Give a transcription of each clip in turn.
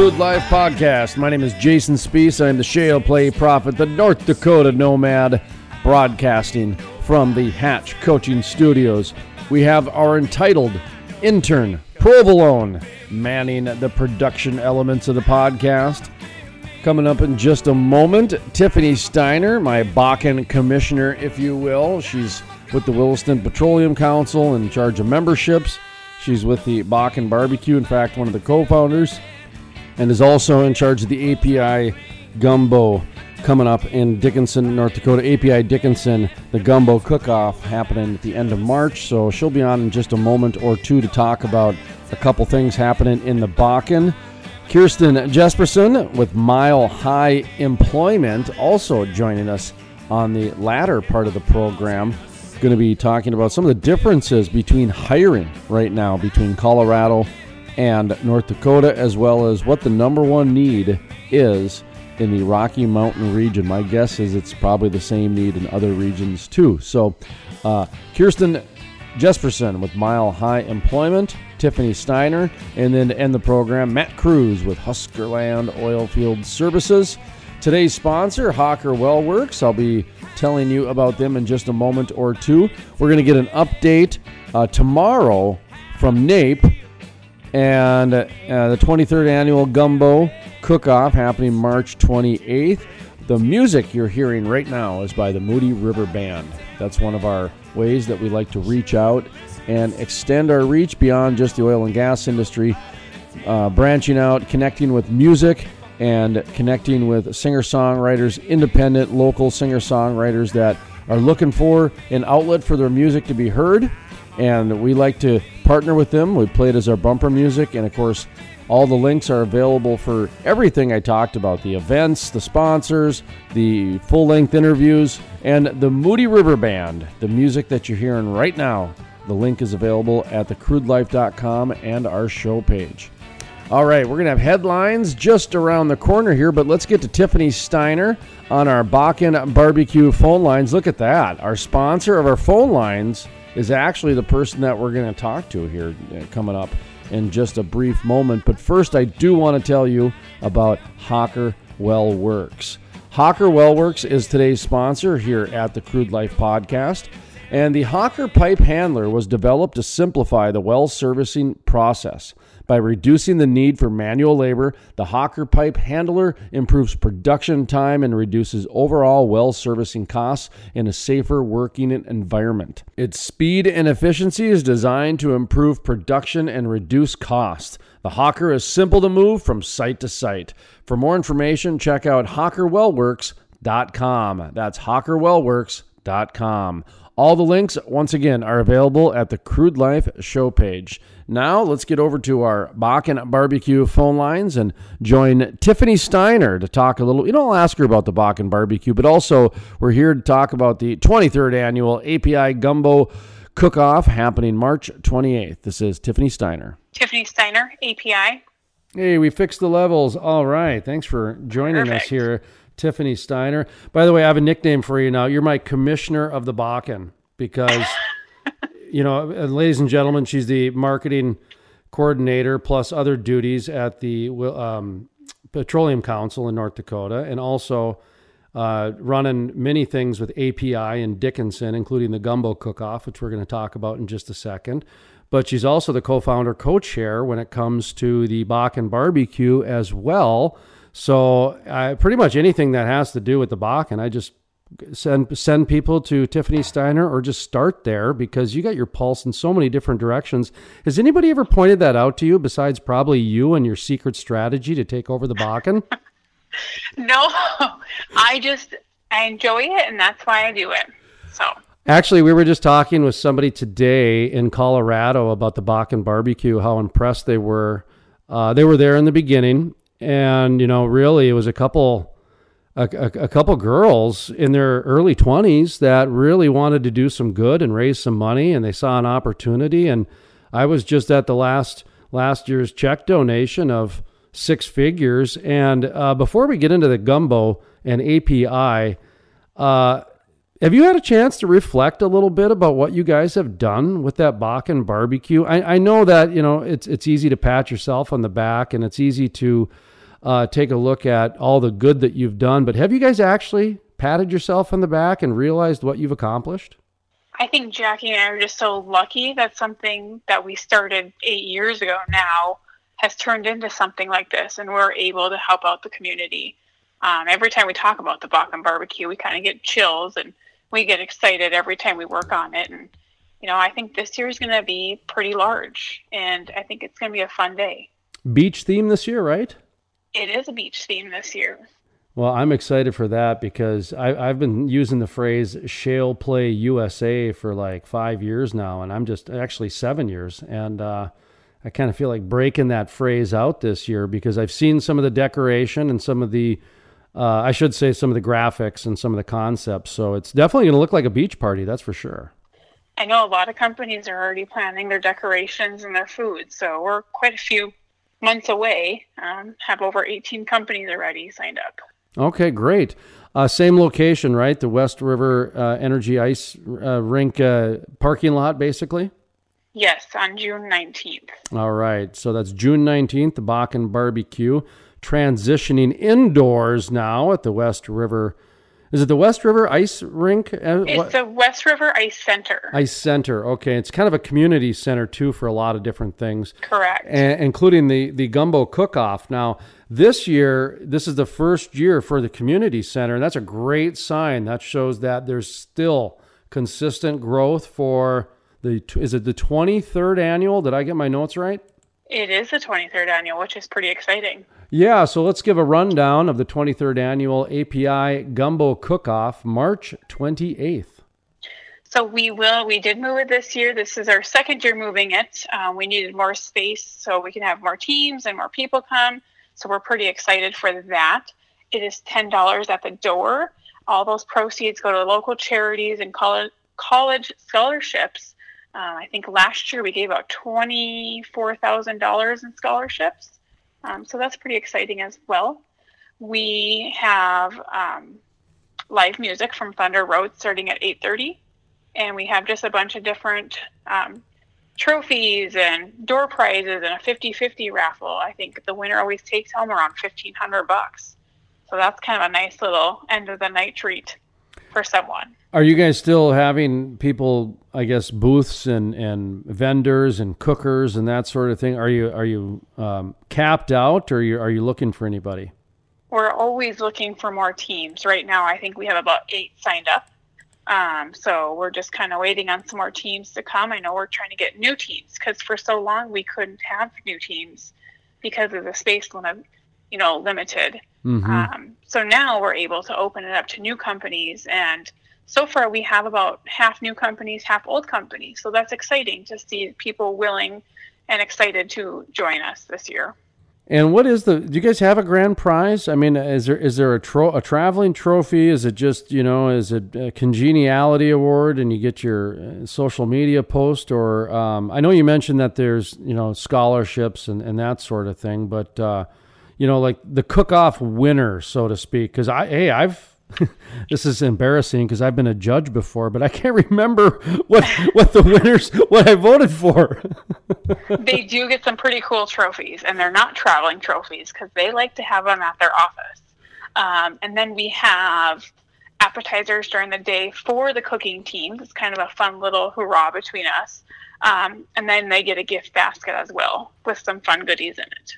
Crude Life Podcast. My name is Jason Spees. I'm the Shale Play Prophet, the North Dakota Nomad, broadcasting from the Hatch Coaching Studios. We have our entitled intern, Provolone, manning the production elements of the podcast. Coming up in just a moment, Tiffany Steiner, my Bakken commissioner, if you will. She's with the Williston Petroleum Council in charge of memberships. She's with the Bakken Barbecue, in fact, one of the co founders, and is also in charge of the API Gumbo coming up in Dickinson, North Dakota. API Dickinson, the Gumbo Cook Off happening at the end of March. So she'll be on in just a moment or two to talk about a couple things happening in the Bakken. Kirsten Jesperson with Mile High Employment also joining us on the latter part of the program. Going to be talking about some of the differences between hiring right now between Colorado and North Dakota, as well as what the number one need is in the Rocky Mountain region. My guess is it's probably the same need in other regions too. So, uh, Kirsten Jesperson with Mile High Employment, Tiffany Steiner, and then to end the program, Matt Cruz with Huskerland Oilfield Services. Today's sponsor, Hawker Well Works. I'll be telling you about them in just a moment or two. We're going to get an update uh, tomorrow from NAPE and uh, the 23rd annual Gumbo Cook Off happening March 28th. The music you're hearing right now is by the Moody River Band. That's one of our ways that we like to reach out and extend our reach beyond just the oil and gas industry, uh, branching out, connecting with music, and connecting with singer songwriters, independent local singer songwriters that are looking for an outlet for their music to be heard and we like to partner with them. We play it as our bumper music, and of course, all the links are available for everything I talked about the events, the sponsors, the full length interviews, and the Moody River Band, the music that you're hearing right now. The link is available at thecrudelife.com and our show page. All right, we're going to have headlines just around the corner here, but let's get to Tiffany Steiner on our Bakken Barbecue phone lines. Look at that. Our sponsor of our phone lines is actually the person that we're going to talk to here uh, coming up in just a brief moment. But first, I do want to tell you about Hawker Well Works. Hawker Well Works is today's sponsor here at the Crude Life Podcast. And the Hawker Pipe Handler was developed to simplify the well servicing process. By reducing the need for manual labor, the Hawker Pipe Handler improves production time and reduces overall well servicing costs in a safer working environment. Its speed and efficiency is designed to improve production and reduce costs. The Hawker is simple to move from site to site. For more information, check out hawkerwellworks.com. That's hawkerwellworks.com. All the links, once again, are available at the Crude Life show page. Now, let's get over to our Bakken Barbecue phone lines and join Tiffany Steiner to talk a little. You know, I'll ask her about the Bakken Barbecue, but also we're here to talk about the 23rd annual API Gumbo Cook Off happening March 28th. This is Tiffany Steiner. Tiffany Steiner, API. Hey, we fixed the levels. All right. Thanks for joining us here, Tiffany Steiner. By the way, I have a nickname for you now. You're my commissioner of the Bakken because, you know, uh, ladies and gentlemen, she's the marketing coordinator plus other duties at the um, Petroleum Council in North Dakota and also uh, running many things with API and Dickinson, including the Gumbo Cook Off, which we're going to talk about in just a second. But she's also the co founder, co chair when it comes to the Bakken barbecue as well. So, uh, pretty much anything that has to do with the Bakken, I just send send people to Tiffany Steiner or just start there because you got your pulse in so many different directions. Has anybody ever pointed that out to you besides probably you and your secret strategy to take over the Bakken? No, I just I enjoy it, and that's why I do it. So Actually, we were just talking with somebody today in Colorado about the Bakken barbecue, how impressed they were. Uh, they were there in the beginning, and you know, really, it was a couple a, a, a couple girls in their early 20s that really wanted to do some good and raise some money, and they saw an opportunity. And I was just at the last last year's check donation of six figures. And uh, before we get into the gumbo and API, uh, have you had a chance to reflect a little bit about what you guys have done with that Bakken barbecue? I, I know that you know it's it's easy to pat yourself on the back and it's easy to uh, take a look at all the good that you've done, but have you guys actually patted yourself on the back and realized what you've accomplished? I think Jackie and I are just so lucky that something that we started eight years ago now has turned into something like this, and we're able to help out the community. Um, every time we talk about the Bakken barbecue, we kind of get chills and we get excited every time we work on it. And, you know, I think this year is going to be pretty large, and I think it's going to be a fun day. Beach theme this year, right? It is a beach theme this year. Well, I'm excited for that because I, I've been using the phrase "shale play USA" for like five years now, and I'm just actually seven years, and uh, I kind of feel like breaking that phrase out this year because I've seen some of the decoration and some of the, uh, I should say, some of the graphics and some of the concepts. So it's definitely going to look like a beach party, that's for sure. I know a lot of companies are already planning their decorations and their food, so we're quite a few months away. Um, have over 18 companies already signed up. Okay, great. Uh, same location, right? The West River uh, Energy Ice uh, Rink uh, parking lot, basically. Yes, on June 19th. All right. So that's June 19th, the Bakken Barbecue, transitioning indoors now at the West River. Is it the West River Ice Rink? Uh, It's what- the West River Ice Center. Ice Center. Okay. It's kind of a community center, too, for a lot of different things. Correct. a- including the the gumbo cook off. Now, this year, this is the first year for the community center, and that's a great sign. That shows that there's still consistent growth for the. Is it the 23rd annual? Did I get my notes right? It is the 23rd annual, which is pretty exciting. Yeah, so let's give a rundown of the 23rd annual API Gumbo Cook Off, March 28th. So we will. We did move it this year. This is our second year moving it. Um, we needed more space so we can have more teams and more people come. So we're pretty excited for that. It is ten dollars at the door. All those proceeds go to local charities and college college scholarships. Uh, I think last year we gave out twenty four thousand dollars in scholarships. Um, so that's pretty exciting as well. We have um, live music from Thunder Road starting at eight thirty and we have just a bunch of different um, trophies and door prizes and a 50-50 raffle. I think the winner always takes home around 1500 bucks. So that's kind of a nice little end of the night treat for someone. Are you guys still having people, I guess, booths and, and vendors and cookers and that sort of thing? Are you are you um, capped out, or are you, are you looking for anybody? We're always looking for more teams. Right now, I think we have about eight signed up. Um, so we're just kind of waiting on some more teams to come. I know we're trying to get new teams because for so long we couldn't have new teams because of the space limit, you know, limited. Um, so now we're able to open it up to new companies, and so far we have about half new companies, half old companies. So that's exciting to see people willing and excited to join us this year. And what is the? Do you guys have a grand prize? I mean, is there is there a tro- a traveling trophy? Is it just you know is it a congeniality award and you get your uh, social media post? Or um, I know you mentioned that there's you know scholarships and, and that sort of thing, but uh, you know like the cook off winner, so to speak. Because I hey I've this is embarrassing because I've been a judge before, but I can't remember what what the winners what I voted for. they do get some pretty cool trophies, and they're not traveling trophies because they like to have them at their office. Um, and then we have appetizers during the day for the cooking team. It's kind of a fun little hurrah between us. Um, and then they get a gift basket as well with some fun goodies in it.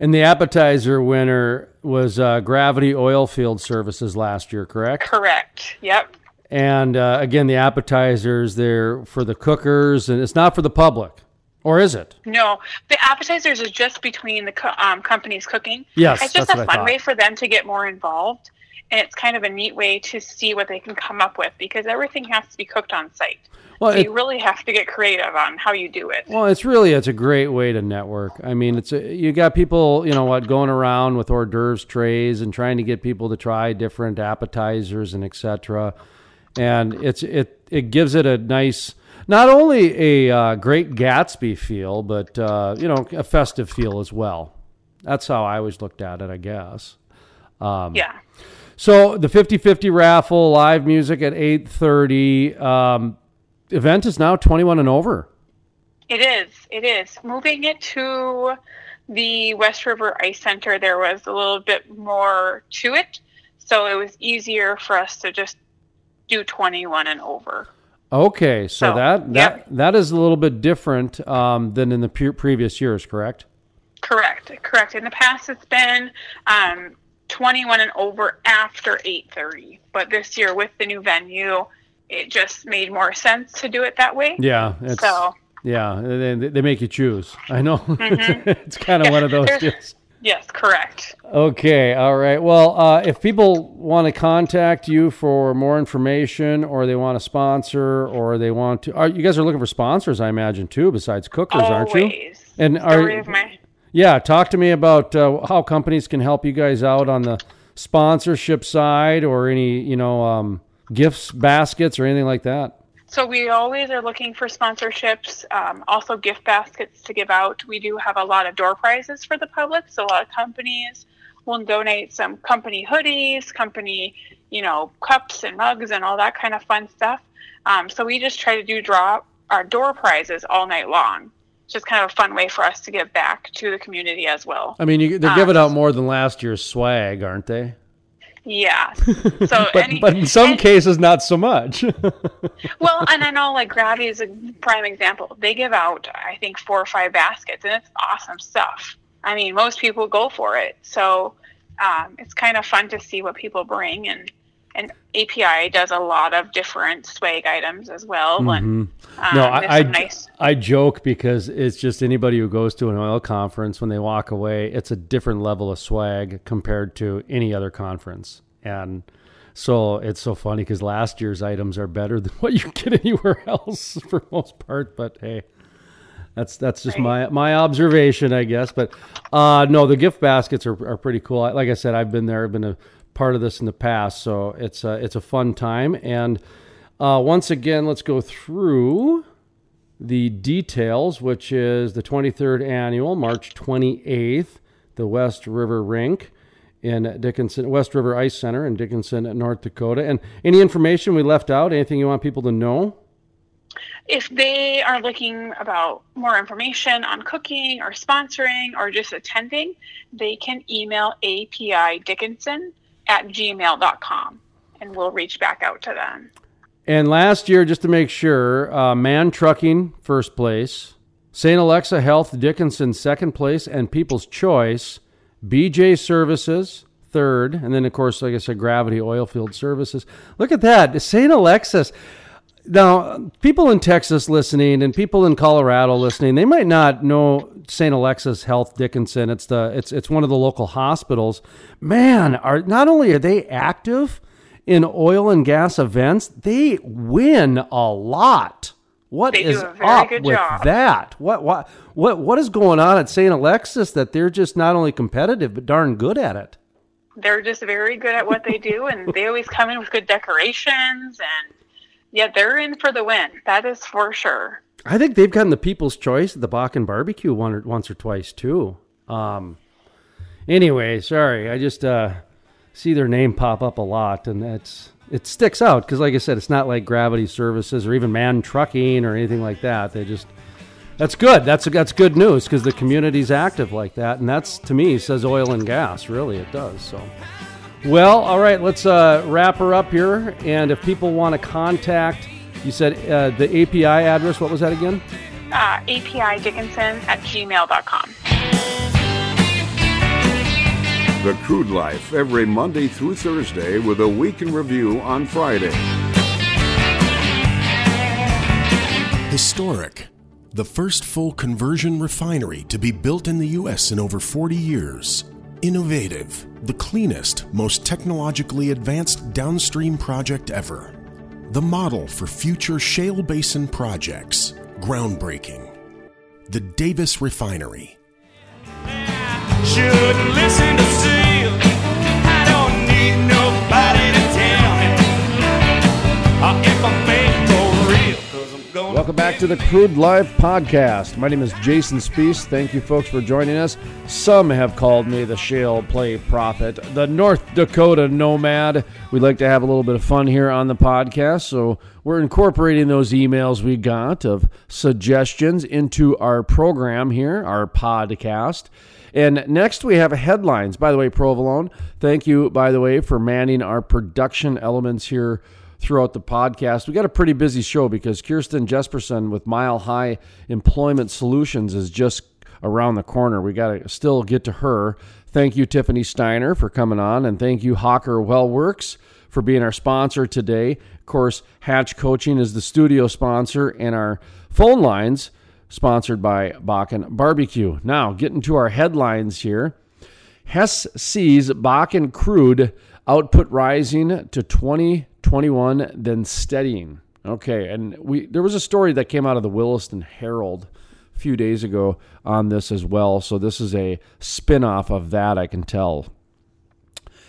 And the appetizer winner was uh, Gravity Oil Field Services last year, correct? Correct. Yep. And uh, again, the appetizers they're for the cookers, and it's not for the public, or is it? No, the appetizers is just between the co- um, companies cooking. Yes, it's just a fun way for them to get more involved. and it's kind of a neat way to see what they can come up with because everything has to be cooked on site. Well, so it- you really have to get creative on how you do it. Well, it's really it's a great way to network. I mean, it's a, you got people, you know, what going around with hors d'oeuvres trays and trying to get people to try different appetizers and etc. And it's it it gives it a nice not only a uh, great Gatsby feel, but uh, you know, a festive feel as well. That's how I always looked at it, I guess. yeah. So the 50-50 raffle, live music at 8:30. Um, event is now 21 and over. It is. It is. Moving it to the West River Ice Center, there was a little bit more to it. So it was easier for us to just do 21 and over. Okay, so, So, that that yep. that is a little bit different um, than in the pre- previous years, correct? Correct. Correct. In the past, it's been um, 21 and over after 8:30. But this year, with the new venue, it just made more sense to do it that way. Yeah, it's, So yeah, they, they make you choose. I know it's kind of one of those there's- deals. Yes, correct. Okay, all right. Well, uh, if people want to contact you for more information, or they want to sponsor, or they want to, are, you guys are looking for sponsors, I imagine too, besides cookers, aren't you? Always. And Story are my Yeah, talk to me about uh, how companies can help you guys out on the sponsorship side or any, you know, um, gifts, baskets, or anything like that. So we always are looking for sponsorships, um, also gift baskets to give out. We do have a lot of door prizes for the public, so a lot of companies will donate some company hoodies, company, you know, cups and mugs and all that kind of fun stuff. Um, so we just try to do draw our door prizes all night long. It's just kind of a fun way for us to give back to the community as well. I mean, you, they're Ah. giving out more than last year's swag, aren't they? Yeah. So But, any, but in some any- cases, not so much. Well, and I know like Gravity is a prime example. They give out, I think, four or five baskets, and it's awesome stuff. I mean, most people go for it, so um, it's kind of fun to see what people bring. And and API does a lot of different swag items as well. And um, Mm-hmm. no, I, I, nice. I joke because it's just anybody who goes to an oil conference when they walk away, it's a different level of swag compared to any other conference. And so it's so funny because last year's items are better than what you get anywhere else for most part. But hey, that's that's just my my observation, I guess. But uh, no, the gift baskets are, are pretty cool. Like I said, I've been there. I've been a part of this in the past, so it's a, it's a fun time. And uh, once again, let's go through the details, which is the 23rd annual, March 28th, the West River Rink in Dickinson, West River Ice Center in Dickinson, North Dakota. And any information we left out, anything you want people to know? If they are looking about more information on cooking or sponsoring or just attending, they can email apidickinson at gmail.com and we'll reach back out to them. And last year, just to make sure, uh, Man Trucking first place, St. Alexius Health Dickinson second place, and People's Choice, BJ Services third, and then of course, like I said, Gravity Oilfield Services. Look at that, St. Alexius. Now, people in Texas listening and people in Colorado listening, they might not know St. Alexius Health Dickinson. It's the it's it's one of the local hospitals. Man, are not only are they active in oil and gas events, they win a lot. What They is up with job. that? What what what what is going on at St. Alexius that they're just not only competitive but darn good at it? they're just very good at what they do and they always come in with good decorations and yeah they're in for the win that is for sure I think they've gotten the People's Choice the Bakken Barbecue one or, once or twice too. Um, anyway, sorry, I just uh, see their name pop up a lot, and that's it sticks out because, like I said, it's not like Gravity Services or even Man Trucking or anything like that. They just that's good. That's that's good news because the community's active like that, and that's to me says oil and gas. Really, it does. So. Well, all right, let's uh, wrap her up here. And if people want to contact, you said uh, the API address, what was that again? uh, api dickinson at gmail.com The Crude Life every Monday through Thursday with a week in review on Friday. Historic. The first full conversion refinery to be built in the U.S. in over 40 years. Innovative, the cleanest, most technologically advanced downstream project ever. The model for future shale basin projects. Groundbreaking. The Davis Refinery. Welcome back to the Crude Life Podcast. My name is Jason Spees. Thank you, folks, for joining us. Some have called me the Shale Play Prophet, the North Dakota Nomad. We'd like to have a little bit of fun here on the podcast, so we're incorporating those emails we got of suggestions into our program here, our podcast. And next we have headlines. By the way, Provolone, thank you, by the way, for manning our production elements here throughout the podcast. We got a pretty busy show because Kirsten Jesperson with Mile High Employment Solutions is just around the corner. We got to still get to her. Thank you, Tiffany Steiner, for coming on, and thank you, Hawker Wellworks, for being our sponsor today. Of course, Hatch Coaching is the studio sponsor, and our phone lines sponsored by Bakken Barbecue. Now, getting to our headlines here. Hess sees Bakken crude output rising to 2021, then steadying. Okay, and we there was a story that came out of the Williston Herald a few days ago on this as well. So this is a spin-off of that, I can tell.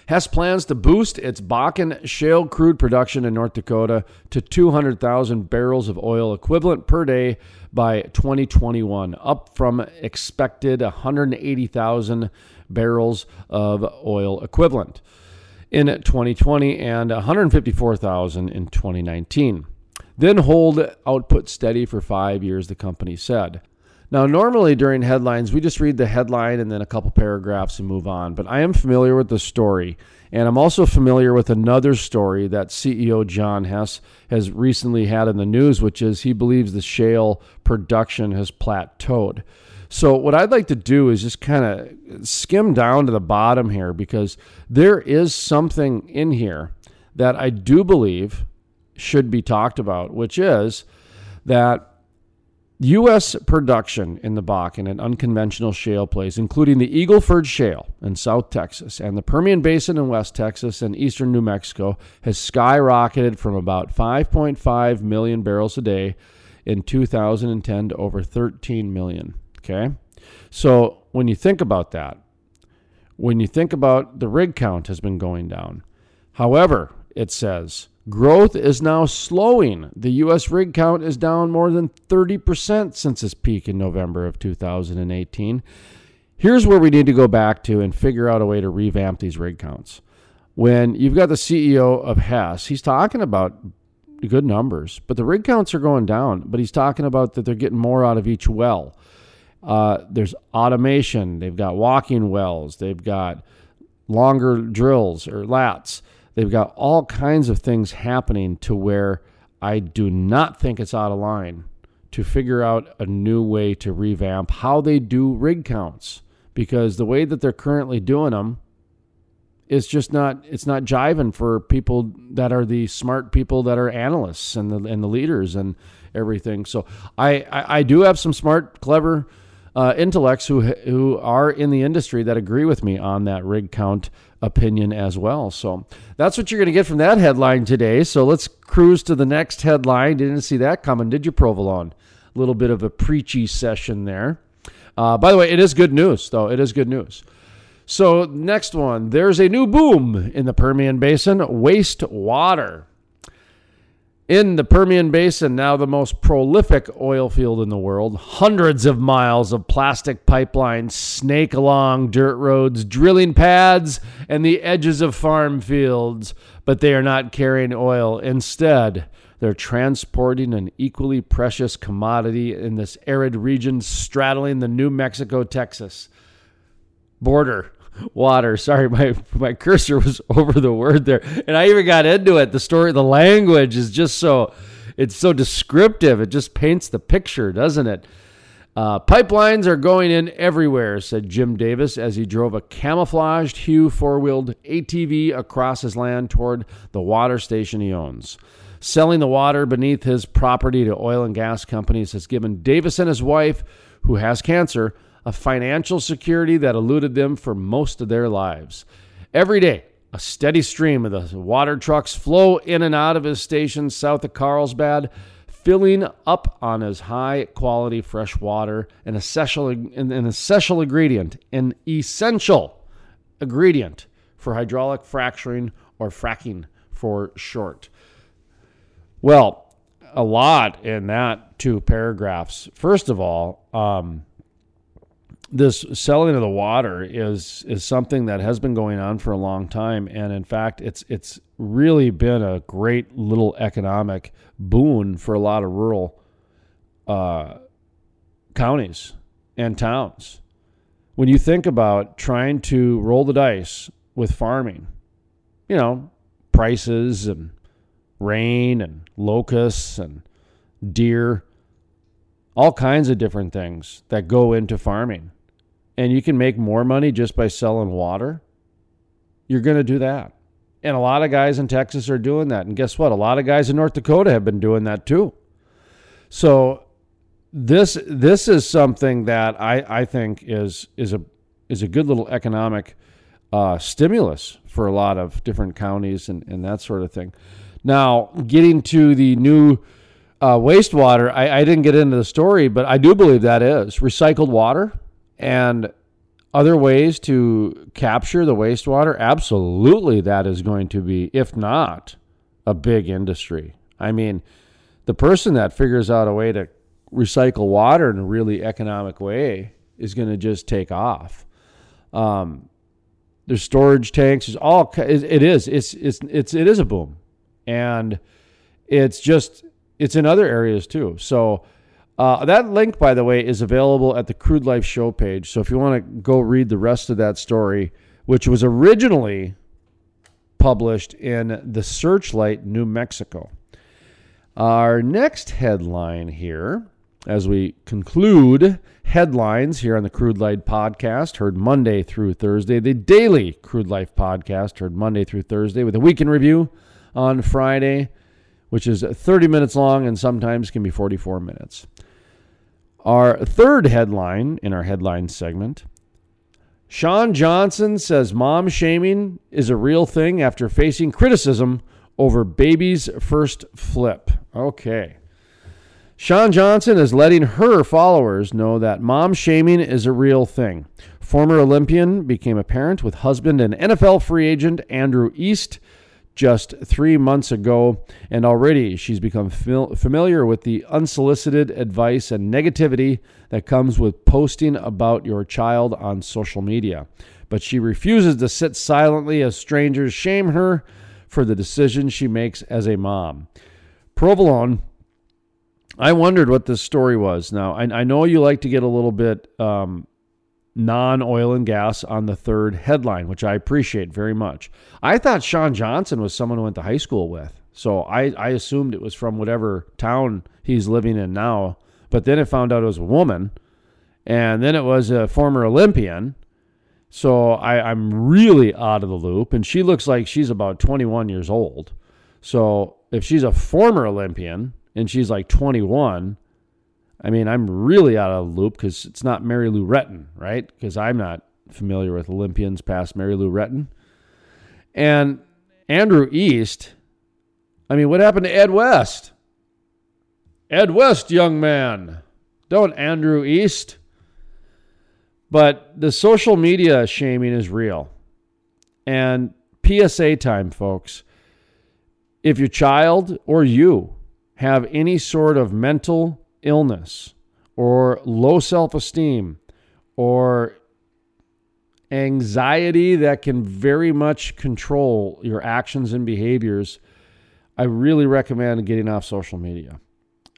Hess plans to boost its Bakken shale crude production in North Dakota to 200,000 barrels of oil equivalent per day by 2021, up from expected 180,000 barrels of oil equivalent in 2020 and 154,000 in 2019. Then hold output steady for five years, the company said. Now, normally during headlines, we just read the headline and then a couple paragraphs and move on. But I am familiar with the story, and I'm also familiar with another story that CEO John Hess has recently had in the news, which is he believes the shale production has plateaued. So, what I'd like to do is just kind of skim down to the bottom here because there is something in here that I do believe should be talked about, which is that U.S. production in the Bakken and unconventional shale plays, including the Eagle Ford Shale in South Texas and the Permian Basin in West Texas and eastern New Mexico, has skyrocketed from about 5.5 million barrels a day in 2010 to over 13 million. Okay? So when you think about that, when you think about the rig count has been going down. However, it says growth is now slowing. The U.S. rig count is down more than 30% since its peak in November of 2018. Here's where we need to go back to and figure out a way to revamp these rig counts. When you've got the CEO of Hess, he's talking about good numbers, but the rig counts are going down. But he's talking about that they're getting more out of each well. Uh, there's automation. They've got walking wells. They've got longer drills or lats. They've got all kinds of things happening to where I do not think it's out of line to figure out a new way to revamp how they do rig counts because the way that they're currently doing them is just not it's not jiving for people that are the smart people that are analysts and the and the leaders and everything. So I I, I do have some smart, clever uh, intellects who who are in the industry that agree with me on that rig count opinion as well. So that's what you're going to get from that headline today. So let's cruise to the next headline. Didn't see that coming, did you, Provolone? A little bit of a preachy session there. Uh, by the way, it is good news, though. It is good news. So next one, there's a new boom in the Permian Basin: wastewater. In the Permian Basin, now the most prolific oil field in the world, hundreds of miles of plastic pipelines snake along dirt roads, drilling pads, and the edges of farm fields, but they are not carrying oil. Instead, they're transporting an equally precious commodity in this arid region straddling the New Mexico Texas border water. Sorry, my my cursor was over the word there, and I even got into it. The story, the language is just so it's so descriptive. It just paints the picture, doesn't it? Uh, pipelines are going in everywhere, said Jim Davis as he drove a camouflaged hue four wheeled ATV across his land toward the water station he owns. Selling the water beneath his property to oil and gas companies has given Davis and his wife, who has cancer, a financial security that eluded them for most of their lives. Every day, a steady stream of the water trucks flow in and out of his station south of Carlsbad, filling up on his high quality fresh water, an essential, an essential ingredient, an essential ingredient for hydraulic fracturing or fracking for short. Well, a lot in that two paragraphs. First of all, um, this selling of the water is is something that has been going on for a long time, and in fact, it's it's really been a great little economic boon for a lot of rural uh, counties and towns. When you think about trying to roll the dice with farming, you know, prices and rain and locusts and deer, all kinds of different things that go into farming. And you can make more money just by selling water. You're going to do that. And a lot of guys in Texas are doing that. And guess what? A lot of guys in North Dakota have been doing that too. So this this is something that I, I think is is a is a good little economic uh, stimulus for a lot of different counties and, and that sort of thing. Now, getting to the new uh, wastewater, I, I didn't get into the story, but I do believe that is recycled water and other ways to capture the wastewater. Absolutely, that is going to be, if not, a big industry. I mean, the person that figures out a way to recycle water in a really economic way is going to just take off. Um, there's storage tanks. There's all. It is. It's it's it's it is a boom, and it's just it's in other areas too. So uh, that link, by the way, is available at the Crude Life show page. So if you want to go read the rest of that story, which was originally published in the Searchlight, New Mexico. Our next headline here, as we conclude headlines here on the Crude Life podcast, heard Monday through Thursday, the daily Crude Life podcast, heard Monday through Thursday, with a weekend review on Friday, which is 30 minutes long and sometimes can be 44 minutes. Our third headline in our headline segment Shawn Johnson says mom shaming is a real thing after facing criticism over baby's first flip. Okay. Shawn Johnson is letting her followers know that mom shaming is a real thing. Former Olympian became a parent with husband and NFL free agent Andrew East just three months ago, and already she's become familiar with the unsolicited advice and negativity that comes with posting about your child on social media. But she refuses to sit silently as strangers shame her for the decisions she makes as a mom. Provolone I wondered what this story was. Now, I, I know you like to get a little bit um, non oil and gas on the third headline, which I appreciate very much. I thought Shawn Johnson was someone who went to high school with. So I, I assumed it was from whatever town he's living in now. But then it found out it was a woman. And then it was a former Olympian. So I, I'm really out of the loop. And she looks like she's about 21 years old. So if she's a former Olympian, and she's like 21, I mean, I'm really out of the loop because it's not Mary Lou Retton, right? Because I'm not familiar with Olympians past Mary Lou Retton. And Andrew East, I mean, what happened to Ed West? Ed West, young man. Don't Andrew East. But the social media shaming is real. And PSA time, folks. If your child or you have any sort of mental illness or low self esteem or anxiety that can very much control your actions and behaviors, I really recommend getting off social media.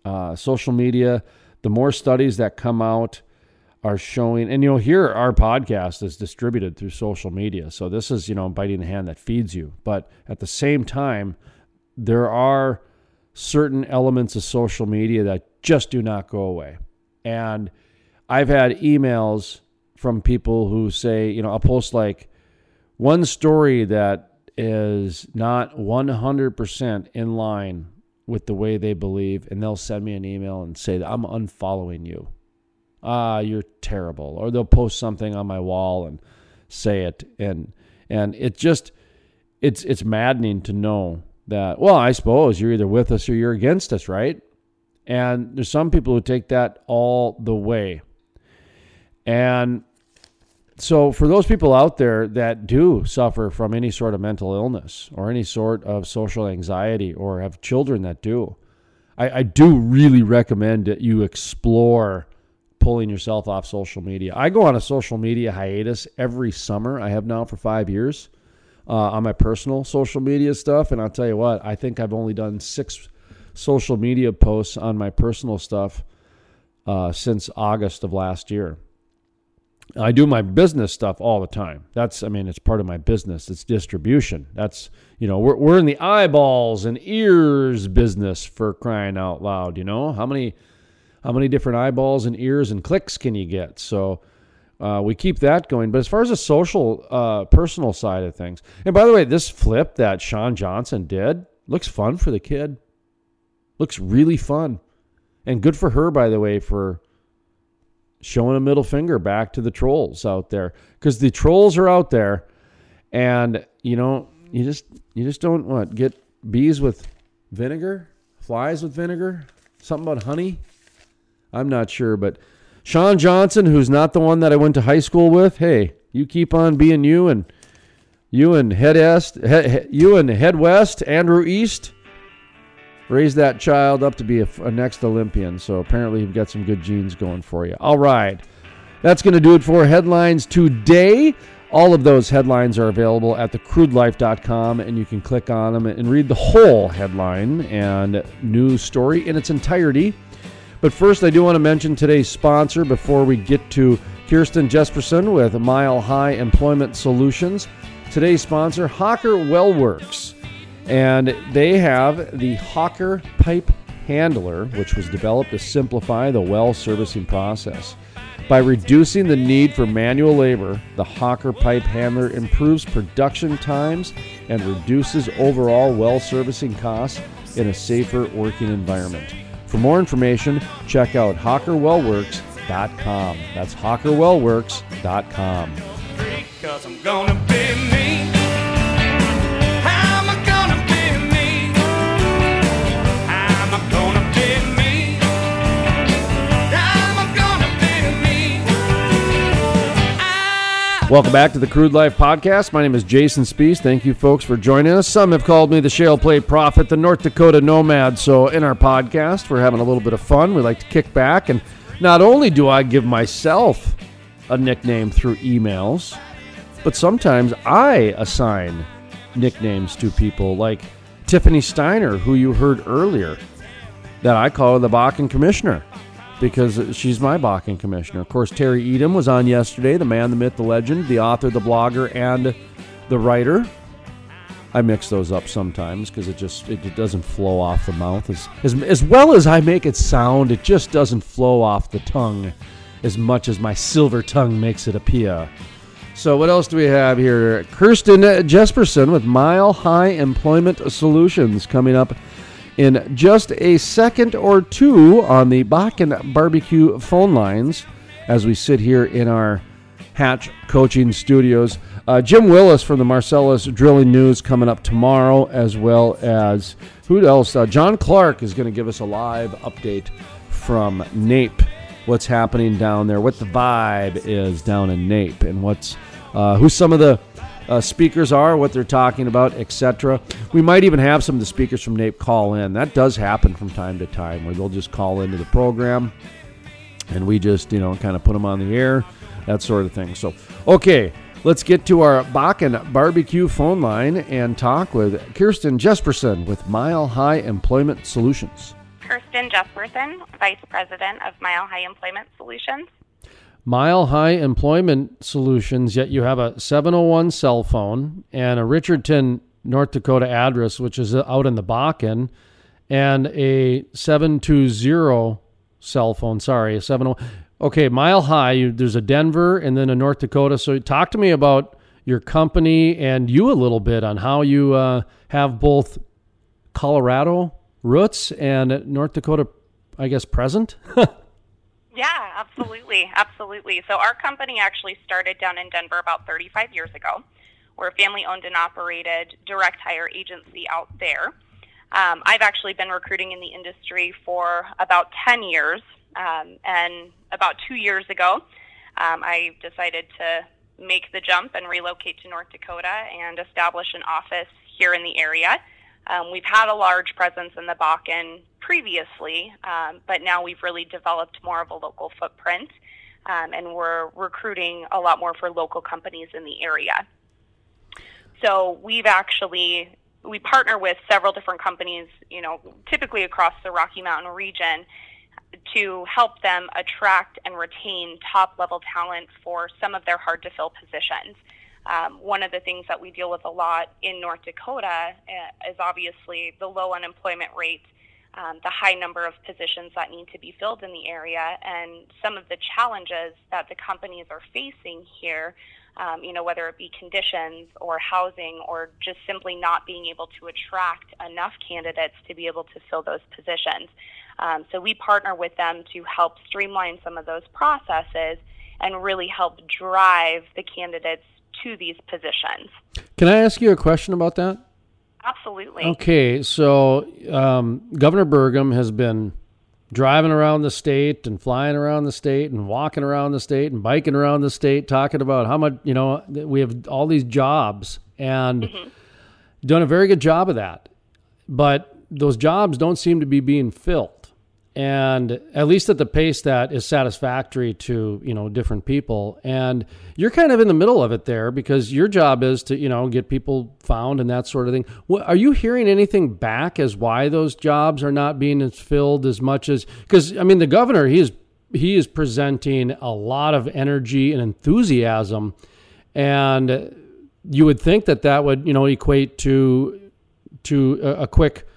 Uh, social media, the more studies that come out are showing, and you'll hear our podcast is distributed through social media. So this is, you know, biting the hand that feeds you. But at the same time, there are certain elements of social media that just do not go away. And I've had emails from people who say, you know, I'll post like one story that is not 100% in line with the way they believe, and they'll send me an email and say, I'm unfollowing you. ah, you're terrible, or they'll post something on my wall and say it, and and it just it's it's maddening to know that. Well, I suppose you're either with us or you're against us, right? And there's some people who take that all the way, and so for those people out there that do suffer from any sort of mental illness or any sort of social anxiety or have children that do I, I do really recommend that you explore pulling yourself off social media. I go on a social media hiatus every summer. I have now for five years uh, on my personal social media stuff. And i'll tell you what i think i've only done six social media posts on my personal stuff uh, since august of last year I do my business stuff all the time. That's, I mean, it's part of my business. It's distribution. That's, you know, we're, we're in the eyeballs and ears business for crying out loud. You know, how many, how many different eyeballs and ears and clicks can you get? So uh, we keep that going. But as far as the social, uh, personal side of things, and by the way, this flip that Shawn Johnson did looks fun for the kid. Looks really fun, and good for her, by the way, for showing a middle finger back to the trolls out there. Because the trolls are out there and you know you just you just don't what get bees with vinegar? Flies with vinegar? Something about honey? I'm not sure but shawn johnson who's not the one that i went to high school with hey you keep on being you and you and head east you and head west andrew east raised that child up to be a, a, next Olympian. So apparently, you've got some good genes going for you. All right. That's going to do it for headlines today. All of those headlines are available at thecrudelife.com, and you can click on them and read the whole headline and news story in its entirety. But first, I do want to mention today's sponsor before we get to Kirsten Jesperson with Mile High Employment Solutions. Today's sponsor, Hawker Wellworks. And they have the Hawker Pipe Handler, which was developed to simplify the well servicing process. By reducing the need for manual labor, the Hawker Pipe Handler improves production times and reduces overall well servicing costs in a safer working environment. For more information, check out hawkerwellworks.com. That's hawkerwellworks.com. Welcome back to the Crude Life Podcast. My name is Jason Spees. Thank you, folks, for joining us. Some have called me the Shale Play Prophet, the North Dakota Nomad. So, in our podcast, we're having a little bit of fun. We like to kick back. And not only do I give myself a nickname through emails, but sometimes I assign nicknames to people like Tiffany Steiner, who you heard earlier, that I call the Bakken Commissioner because she's my Bakken Commissioner. Of course, Terry Etam was on yesterday, the man, the myth, the legend, the author, the blogger, and the writer. I mix those up sometimes because it just it, it doesn't flow off the mouth as, as as well as I make it sound. It just doesn't flow off the tongue as much as my silver tongue makes it appear. So what else do we have here? Kirsten Jesperson with Mile High Employment Solutions coming up in just a second or two on the Bakken Barbecue phone lines as we sit here in our Hatch Coaching Studios. Uh, Jim Willis from the Marcellus Drilling News coming up tomorrow, as well as who else? Uh, John Clark is going to give us a live update from NAPE. What's happening down there? What the vibe is down in NAPE, and what's uh, who some of the uh, speakers are, what they're talking about, etc. We might even have some of the speakers from NAPE call in. That does happen from time to time, where they'll just call into the program, and we just you know kind of put them on the air, that sort of thing. So okay. Let's get to our Bakken barbecue phone line and talk with Kirsten Jesperson with Mile High Employment Solutions. Kirsten Jesperson, Vice President of Mile High Employment Solutions. Mile High Employment Solutions, yet you have a 701 cell phone and a Richardton, North Dakota address, which is out in the Bakken, and a 720 cell phone. Sorry, a 70. Okay, Mile High, you, there's a Denver and then a North Dakota. So talk to me about your company and you a little bit on how you uh, have both Colorado roots and North Dakota, I guess, present. Yeah, absolutely. Absolutely. So, our company actually started down in Denver about 35 years ago. We're a family owned and operated direct hire agency out there. Um, I've actually been recruiting in the industry for about 10 years. Um, and about two years ago, um, I decided to make the jump and relocate to North Dakota and establish an office here in the area. Um, we've had a large presence in the Bakken previously, um, but now we've really developed more of a local footprint, um, and we're recruiting a lot more for local companies in the area. So we've actually we partner with several different companies, you know, typically across the Rocky Mountain region, to help them attract and retain top level talent for some of their hard to fill positions. Um, one of the things that we deal with a lot in North Dakota uh, is obviously the low unemployment rate, um, the high number of positions that need to be filled in the area, and some of the challenges that the companies are facing here. Um, you know, whether it be conditions or housing or just simply not being able to attract enough candidates to be able to fill those positions. Um, so we partner with them to help streamline some of those processes and really help drive the candidates to these positions. Can I ask you a question about that? Absolutely. Okay, so um, Governor Burgum has been driving around the state and flying around the state and walking around the state and biking around the state, talking about how much, you know, we have all these jobs and mm-hmm. done a very good job of that. But those jobs don't seem to be being filled and at least at the pace that is satisfactory to you know different people. And you're kind of in the middle of it there because your job is to you know get people found and that sort of thing. What, are you hearing anything back as why those jobs are not being filled as much as because i mean the governor he is he is presenting a lot of energy and enthusiasm. And you would think that that would you know equate to to a, a quick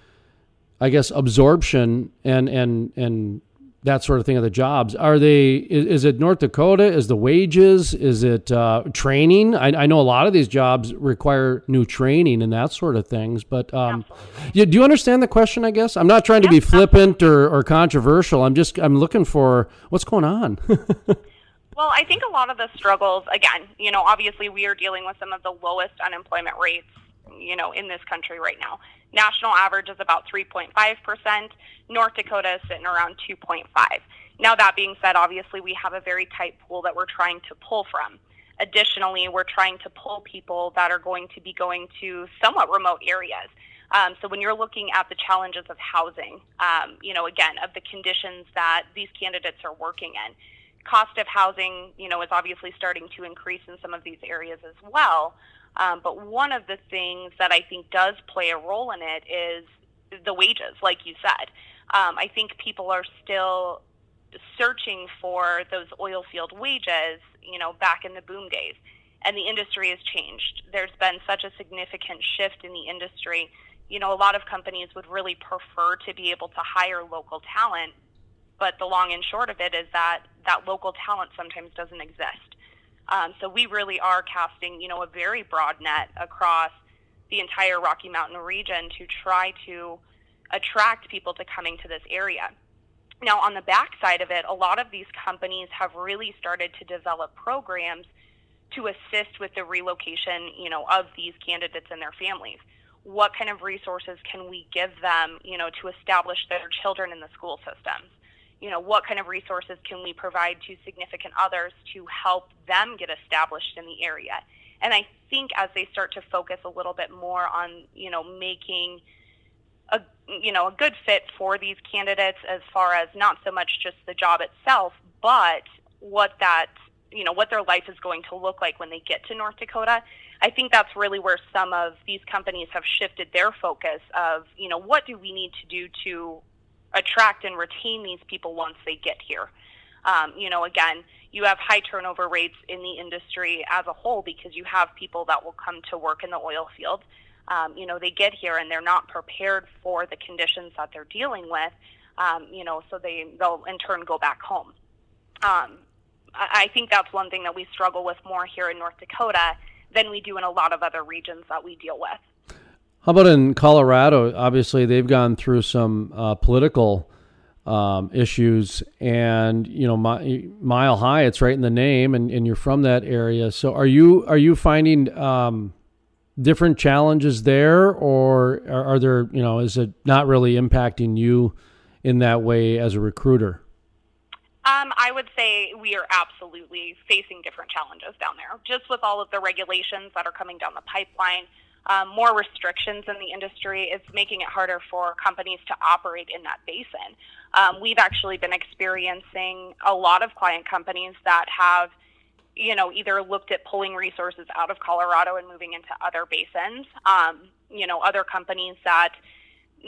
I guess absorption and and and that sort of thing of the jobs. Are they? Is, is it North Dakota? Is the wages? Is it uh, training? I, I, know a lot of these jobs require new training and that sort of things. But um, you, do you understand the question? I guess I'm not trying to be flippant or, or controversial. I'm just I'm looking for what's going on. well, I think a lot of the struggles. Again, you know, obviously we are dealing with some of the lowest unemployment rates you know, in this country right now. National average is about 3.5%. North Dakota is sitting around 2.5. Now that being said, obviously we have a very tight pool that we're trying to pull from. Additionally, we're trying to pull people that are going to be going to somewhat remote areas. Um, so when you're looking at the challenges of housing, um, you know, again, of the conditions that these candidates are working in, cost of housing, you know, is obviously starting to increase in some of these areas as well. Um, but one of the things that I think does play a role in it is the wages, like you said. Um, I think people are still searching for those oil field wages, you know, back in the boom days. And the industry has changed. There's been such a significant shift in the industry. You know, a lot of companies would really prefer to be able to hire local talent, but the long and short of it is that that local talent sometimes doesn't exist. Um, so we really are casting, you know, a very broad net across the entire Rocky Mountain region to try to attract people to coming to this area. Now, on the backside of it, a lot of these companies have really started to develop programs to assist with the relocation, you know, of these candidates and their families. What kind of resources can we give them, you know, to establish their children in the school systems? You know, what kind of resources can we provide to significant others to help them get established in the area? And I think as they start to focus a little bit more on, you know, making a you know a good fit for these candidates as far as not so much just the job itself, but what that you know what their life is going to look like when they get to North Dakota. I think that's really where some of these companies have shifted their focus of, you know, what do we need to do to attract and retain these people once they get here. Um, you know, again, you have high turnover rates in the industry as a whole because you have people that will come to work in the oil field. Um, you know, they get here and they're not prepared for the conditions that they're dealing with. Um, you know, so they they'll in turn go back home. Um, I, I think that's one thing that we struggle with more here in North Dakota than we do in a lot of other regions that we deal with. How about in Colorado? Obviously, they've gone through some uh, political um, issues, and you know, mi- Mile High, it's right in the name, and, and you're from that area. So, are you are you finding um, different challenges there, or are, are there you know, is it not really impacting you in that way as a recruiter? Um, I would say we are absolutely facing different challenges down there, just with all of the regulations that are coming down the pipeline. Um, more restrictions in the industry, it's making it harder for companies to operate in that basin. Um, we've actually been experiencing a lot of client companies that have, you know, either looked at pulling resources out of Colorado and moving into other basins. Um, you know, other companies that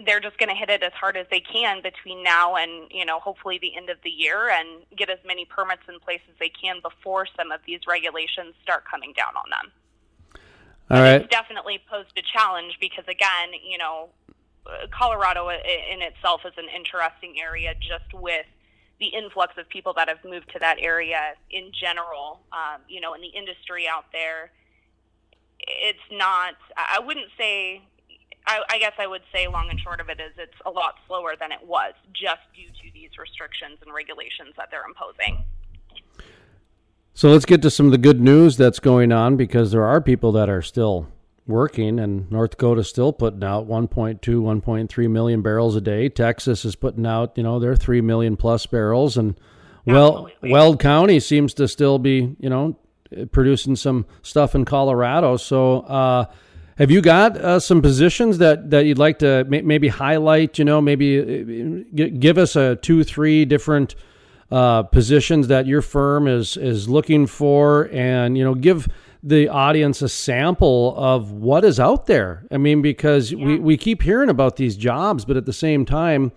they're just going to hit it as hard as they can between now and you know hopefully the end of the year and get as many permits in place as they can before some of these regulations start coming down on them. All right. It's definitely posed a challenge because again, you know, Colorado in itself is an interesting area just with the influx of people that have moved to that area in general. Um, you know, in the industry out there, it's not. I wouldn't say. I, I guess I would say, long and short of it is, it's a lot slower than it was, just due to these restrictions and regulations that they're imposing. So let's get to some of the good news that's going on because there are people that are still working and North Dakota's still putting out 1.2 1.3 million barrels a day. Texas is putting out, you know, their 3 million plus barrels and well Absolutely. Weld County seems to still be, you know, producing some stuff in Colorado. So uh have you got uh, some positions that, that you'd like to may- maybe highlight? You know, maybe uh, g- give us a two, three different uh, positions that your firm is is looking for, and you know, give the audience a sample of what is out there. I mean, because we, we keep hearing about these jobs, but at the same time,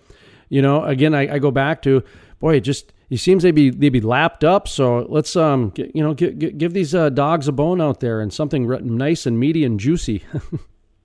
you know, again, I, I go back to boy, it just it seems they be they be lapped up. So let's um, get, you know, give, give these uh, dogs a bone out there and something nice and meaty and juicy.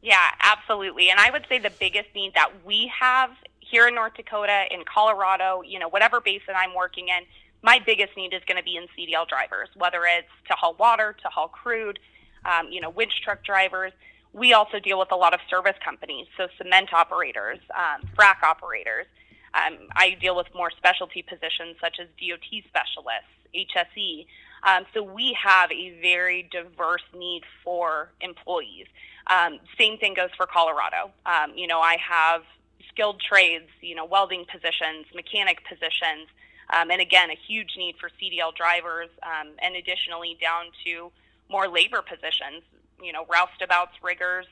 Yeah, absolutely. And I would say the biggest need that we have here in North Dakota, in Colorado, you know, whatever basin I'm working in, my biggest need is going to be in CDL drivers, whether it's to haul water, to haul crude, um, you know, winch truck drivers. We also deal with a lot of service companies, so cement operators, um, frac operators. Um, I deal with more specialty positions such as DOT specialists, HSE. Um, so we have a very diverse need for employees. Um, same thing goes for Colorado. Um, you know, I have skilled trades, you know, welding positions, mechanic positions, um, and again, a huge need for CDL drivers, um, and additionally down to more labor positions, you know, roustabouts, riggers,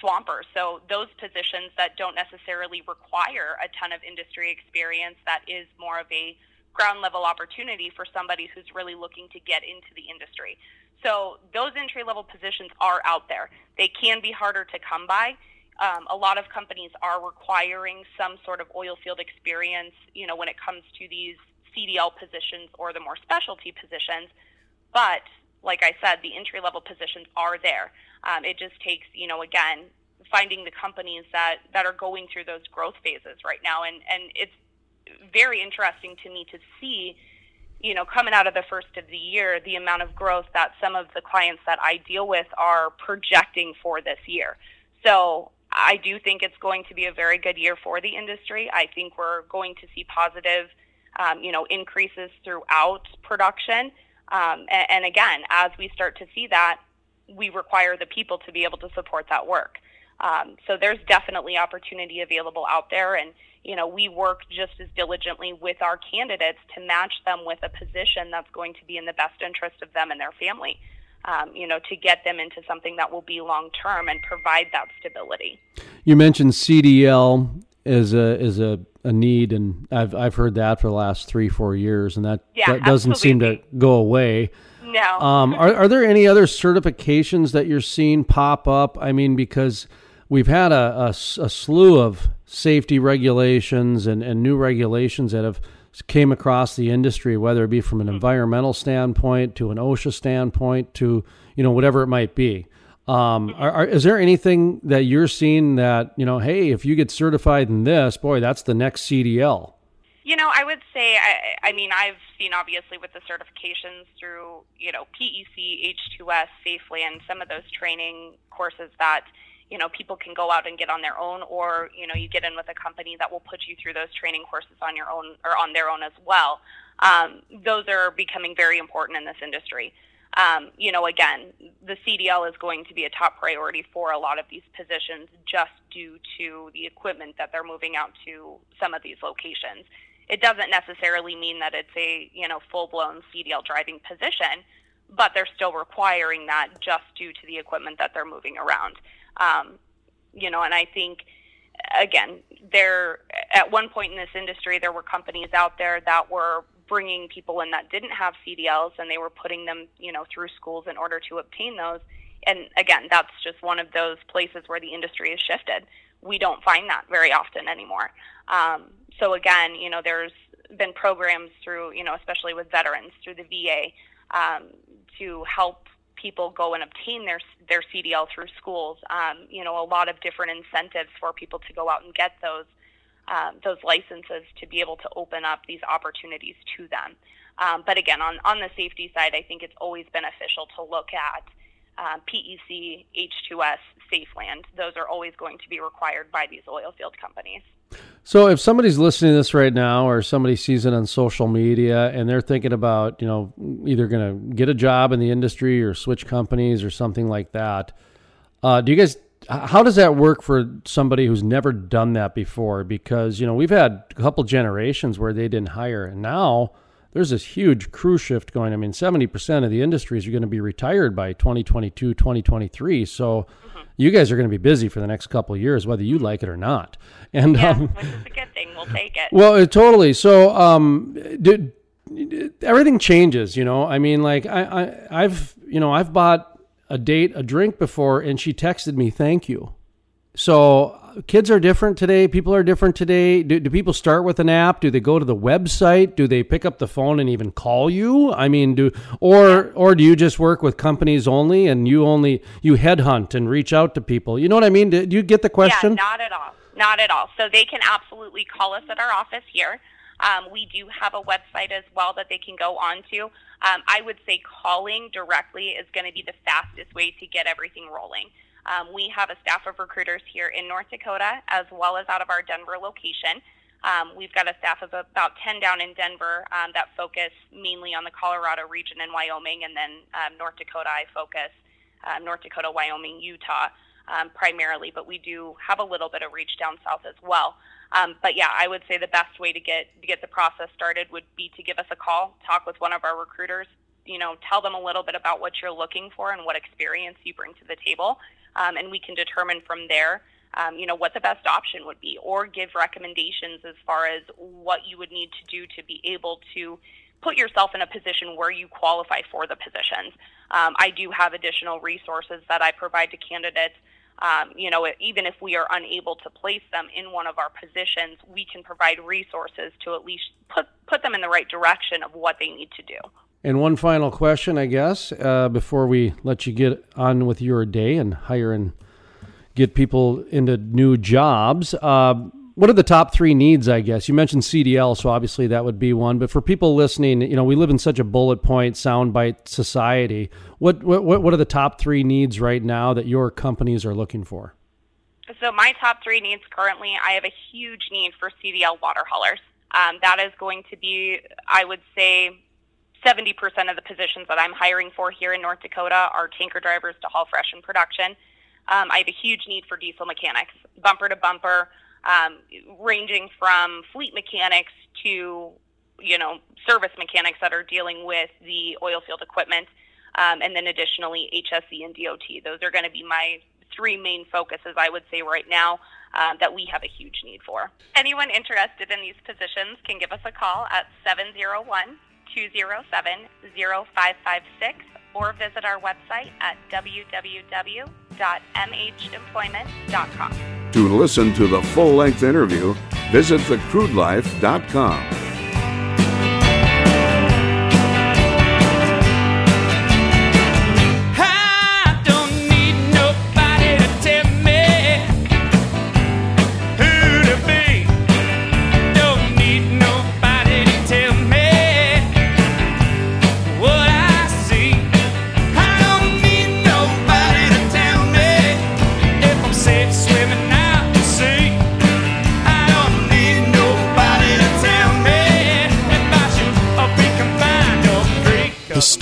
swampers. So those positions that don't necessarily require a ton of industry experience, that is more of a ground level opportunity for somebody who's really looking to get into the industry. So those entry level positions are out there. They can be harder to come by. Um, a lot of companies are requiring some sort of oil field experience, you know, when it comes to these CDL positions or the more specialty positions. But like I said, the entry level positions are there. Um, it just takes, you know, again, finding the companies that, that are going through those growth phases right now. And, and it's very interesting to me to see, you know, coming out of the first of the year, the amount of growth that some of the clients that I deal with are projecting for this year. So I do think it's going to be a very good year for the industry. I think we're going to see positive, um, you know, increases throughout production. Um, and, and again, as we start to see that, we require the people to be able to support that work. Um, so there's definitely opportunity available out there, and you know we work just as diligently with our candidates to match them with a position that's going to be in the best interest of them and their family. Um, you know, to get them into something that will be long term and provide that stability. You mentioned CDL is a is a, a need, and I've I've heard that for the last three four years, and that Yeah, that doesn't seem to go away. No. Um, are are there any other certifications that you're seeing pop up? I mean, because we've had a a slew of safety regulations and, and new regulations that have came across the industry, whether it be from an environmental standpoint to an OSHA standpoint to you know whatever it might be. Um, are, are, is there anything that you're seeing that you know? Hey, if you get certified in this, boy, that's the next CDL. You know, I would say, I, I mean, I've seen obviously with the certifications through, you know, PEC, H2S, SafeLand, some of those training courses that, you know, people can go out and get on their own, or you know, you get in with a company that will put you through those training courses on your own or on their own as well. Um, those are becoming very important in this industry. Um, you know, again, the CDL is going to be a top priority for a lot of these positions just due to the equipment that they're moving out to some of these locations. It doesn't necessarily mean that it's a you know full blown CDL driving position, but they're still requiring that just due to the equipment that they're moving around. Um, you know, and I think again, there at one point in this industry, there were companies out there that were bringing people in that didn't have CDLs, and they were putting them, you know, through schools in order to obtain those. And again, that's just one of those places where the industry has shifted. We don't find that very often anymore. Um, so again, you know, there's been programs through, you know, especially with veterans through the VA um, to help people go and obtain their their CDL through schools. Um, you know, a lot of different incentives for people to go out and get those um, those licenses to be able to open up these opportunities to them. Um, but again, on on the safety side, I think it's always beneficial to look at uh, PEC, H2S, Safeland. Those are always going to be required by these oil field companies. So if somebody's listening to this right now or somebody sees it on social media and they're thinking about, you know, either going to get a job in the industry or switch companies or something like that, uh, do you guys how does that work for somebody who's never done that before? Because, you know, we've had a couple generations where they didn't hire and now there's this huge crew shift going. I mean, 70% of the industries are going to be retired by 2022, 2023. So you guys are going to be busy for the next couple of years, whether you like it or not. And Yeah, um, which is a good thing. We'll take it. well, uh, totally. So, um, do, everything changes, you know. I mean, like I, I, I've, you know, I've bought a date a drink before, and she texted me, "Thank you." So, kids are different today. People are different today. Do, do people start with an app? Do they go to the website? Do they pick up the phone and even call you? I mean, do or or do you just work with companies only, and you only you headhunt and reach out to people? You know what I mean? Do, do you get the question? Yeah, not at all. Not at all. So they can absolutely call us at our office here. Um, we do have a website as well that they can go on to. Um, I would say calling directly is going to be the fastest way to get everything rolling. Um, we have a staff of recruiters here in North Dakota as well as out of our Denver location. Um, we've got a staff of about 10 down in Denver um, that focus mainly on the Colorado region and Wyoming, and then um, North Dakota, I focus uh, North Dakota, Wyoming, Utah um, primarily, but we do have a little bit of reach down south as well. Um, but yeah, I would say the best way to get to get the process started would be to give us a call, talk with one of our recruiters, you know, tell them a little bit about what you're looking for and what experience you bring to the table, um, and we can determine from there, um, you know, what the best option would be, or give recommendations as far as what you would need to do to be able to put yourself in a position where you qualify for the positions. Um, I do have additional resources that I provide to candidates. Um, you know, even if we are unable to place them in one of our positions, we can provide resources to at least put put them in the right direction of what they need to do. And one final question, I guess, uh, before we let you get on with your day and hire and get people into new jobs. Uh, what are the top three needs? I guess you mentioned CDL, so obviously that would be one. But for people listening, you know, we live in such a bullet point soundbite society. What what what are the top three needs right now that your companies are looking for? So my top three needs currently, I have a huge need for CDL water haulers. Um, that is going to be, I would say, 70% of the positions that I'm hiring for here in North Dakota are tanker drivers to haul fresh in production. Um, I have a huge need for diesel mechanics, bumper to bumper, um, ranging from fleet mechanics to, you know, service mechanics that are dealing with the oil field equipment, um, and then additionally HSE and DOT. Those are going to be my three main focuses, I would say, right now. Um, that we have a huge need for. Anyone interested in these positions can give us a call at 701 207 0556 or visit our website at www.mhemployment.com. To listen to the full length interview, visit thecrudelife.com.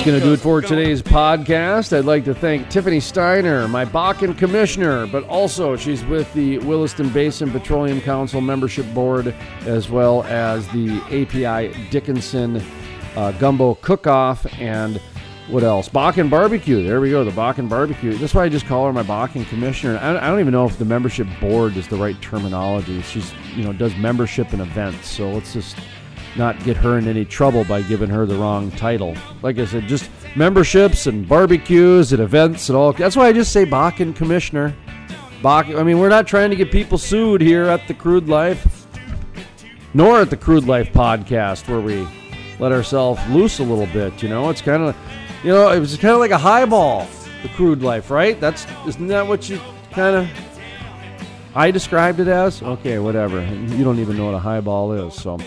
That's going to do it for today's podcast. I'd like to thank Tiffany Steiner, my Bakken commissioner, but also she's with the Williston Basin Petroleum Council membership board, as well as the API Dickinson uh, Gumbo Cook-Off, and what else? Bakken Barbecue. There we go, the Bakken Barbecue. That's why I just call her my Bakken commissioner. I, I don't even know if the membership board is the right terminology. She's, you know, does membership and events, so let's just not get her in any trouble by giving her the wrong title. Like I said, just memberships and barbecues and events and all. That's why I just say Bakken Commissioner. Bach. I mean, we're not trying to get people sued here at the Crude Life, nor at the Crude Life podcast, where we let ourselves loose a little bit. You know, it's kind of, you know, it was kind of like a highball, the Crude Life, right? That's isn't that what you kind of I described it as? Okay, whatever. You don't even know what a highball is, so.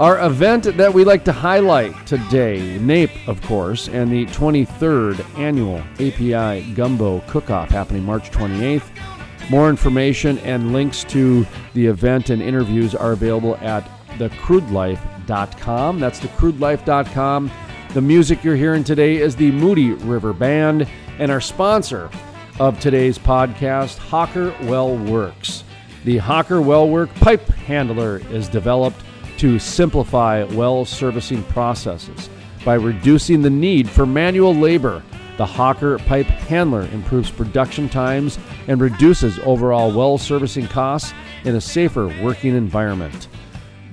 Our event that we like to highlight today, NAPE, of course, and the 23rd annual API Gumbo Cook-Off happening March 28th. More information and links to the event and interviews are available at thecrudelife.com. That's thecrudelife.com. The music you're hearing today is the Moody River Band, and our sponsor of today's podcast, Hawker Well Works. The Hawker Well Work pipe handler is developed to simplify well servicing processes by reducing the need for manual labor. The Hawker pipe handler improves production times and reduces overall well servicing costs in a safer working environment.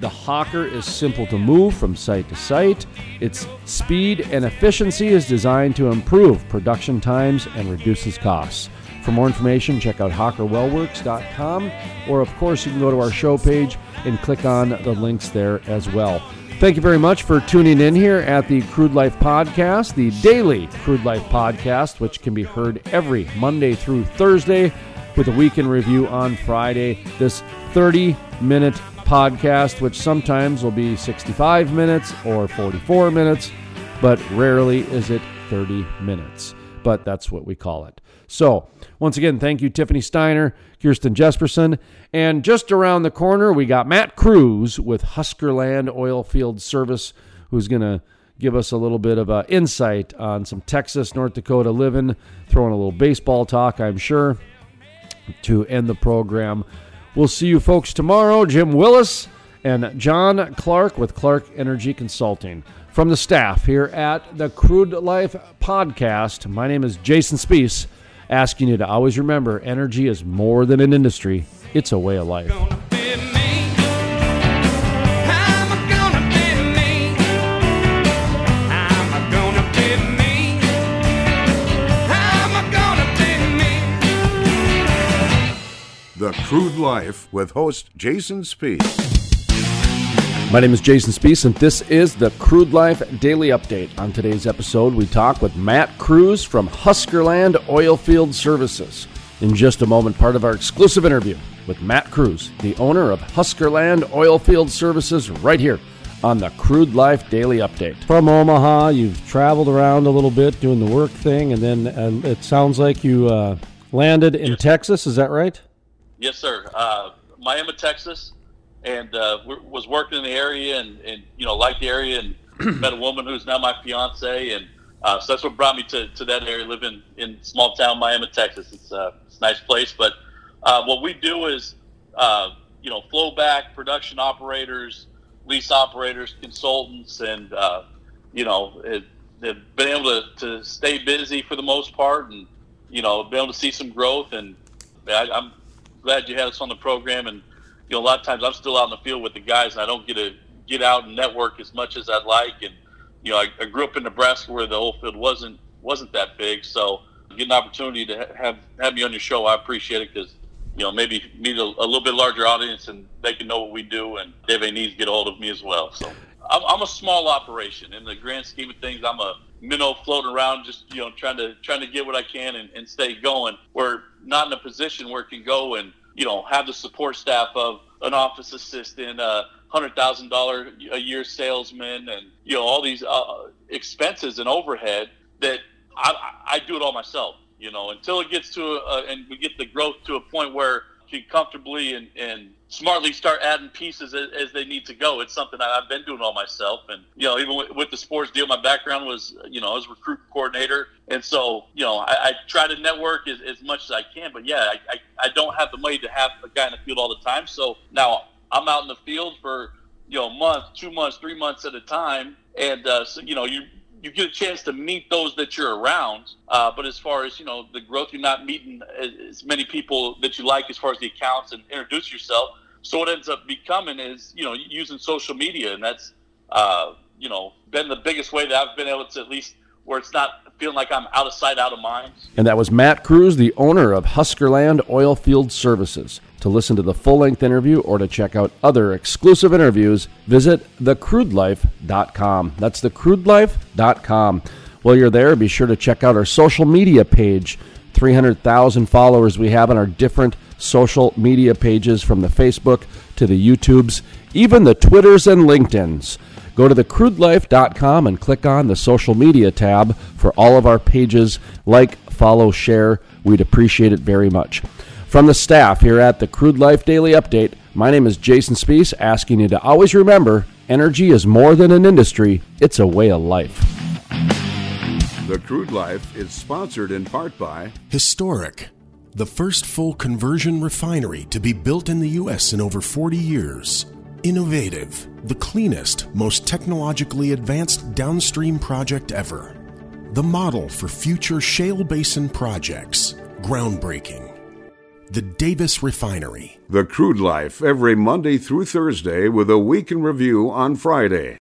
The Hawker is simple to move from site to site. Its speed and efficiency is designed to improve production times and reduces costs. For more information, check out hawkerwellworks.com, or of course, you can go to our show page and click on the links there as well. Thank you very much for tuning in here at the Crude Life Podcast, the daily Crude Life Podcast, which can be heard every Monday through Thursday with a weekend review on Friday. This 30 minute podcast, which sometimes will be 65 minutes or 44 minutes, but rarely is it 30 minutes. But that's what we call it. So, once again, thank you, Tiffany Steiner, Kirsten Jesperson. And just around the corner, we got Matt Cruz with Huskerland Oilfield Service, who's going to give us a little bit of uh, insight on some Texas, North Dakota living, throwing a little baseball talk, I'm sure, to end the program. We'll see you folks tomorrow. Jim Willis and John Clark with Clark Energy Consulting. From the staff here at the Crude Life Podcast, my name is Jason Spees, asking you to always remember energy is more than an industry, it's a way of life. gonna be me? I'm gonna be me. I'm gonna be me. I'm gonna be me. The Crude Life with host Jason Spees. My name is Jason Spees, and this is the Crude Life Daily Update. On today's episode, we talk with Matt Cruz from Huskerland Oilfield Services. In just a moment, part of our exclusive interview with Matt Cruz, the owner of Huskerland Oilfield Services, right here on the Crude Life Daily Update. From Omaha, you've traveled around a little bit doing the work thing, and then uh, it sounds like you uh, landed in Texas. Is that right? Yes, sir. Uh, Miami, Texas, and uh, was working in the area, and, and you know liked the area, and met a woman who's now my fiance, and uh, so that's what brought me to, to that area, living in small town Miami, Texas. It's, uh, it's a nice place, but uh, what we do is uh, you know flow back production operators, lease operators, consultants, and uh, you know it, they've been able to, to stay busy for the most part, and you know been able to see some growth, and I, I'm glad you had us on the program. And you know, a lot of times I'm still out in the field with the guys, and I don't get to get out and network as much as I'd like. And you know, I, I grew up in Nebraska where the whole field wasn't wasn't that big, so get an opportunity to ha- have have me on your show. I appreciate it because you know maybe meet a, a, little bit larger audience and they can know what we do and they need to get a hold of me as well. So I'm, I'm a small operation in the grand scheme of things. I'm a minnow floating around, just you know trying to trying to get what I can and, and stay going. We're not in a position where it can go and you know have the support staff of an office assistant, a hundred thousand dollar a year salesman, and you know all these uh, expenses and overhead that I, I do it all myself. You know, until it gets to a, and we get the growth to a point where can comfortably and, and smartly start adding pieces as, as, they need to go. It's something I've been doing all myself. And, you know, even with, with, the sports deal, my background was, you know, I was recruit coordinator. And so, you know, I, I try to network as, as, much as I can. But yeah, I, I, I, don't have the money to have a guy in the field all the time. So now I'm out in the field for, you know, a month, two months, three months at a time. And, uh, so, you know, you, you get a chance to meet those that you're around. Uh, but as far as you know, the growth, you're not meeting as many people that you like as far as the accounts and introduce yourself. So what ends up becoming is you know using social media, and that's uh, you know been the biggest way that I've been able to at least where it's not feeling like I'm out of sight, out of mind. And that was Matt Cruz, the owner of Huskerland Oilfield Services. To listen to the full length interview or to check out other exclusive interviews, visit thecrudelife.com. That's thecrudelife.com. While you're there, be sure to check out our social media page. 300,000 followers we have on our different social media pages from the Facebook to the YouTubes, even the Twitters and LinkedIn's. Go to thecrudelife.com and click on the social media tab for all of our pages. Like, follow, share. We'd appreciate it very much. From the staff here at the Crude Life Daily Update, my name is Jason Spees, asking you to always remember energy is more than an industry, it's a way of life. The Crude Life is sponsored in part by Historic, the first full conversion refinery to be built in the U.S. in over 40 years. Innovative, the cleanest, most technologically advanced downstream project ever. The model for future shale basin projects. Groundbreaking. The Davis Refinery. The Crude Life every Monday through Thursday with a week in review on Friday.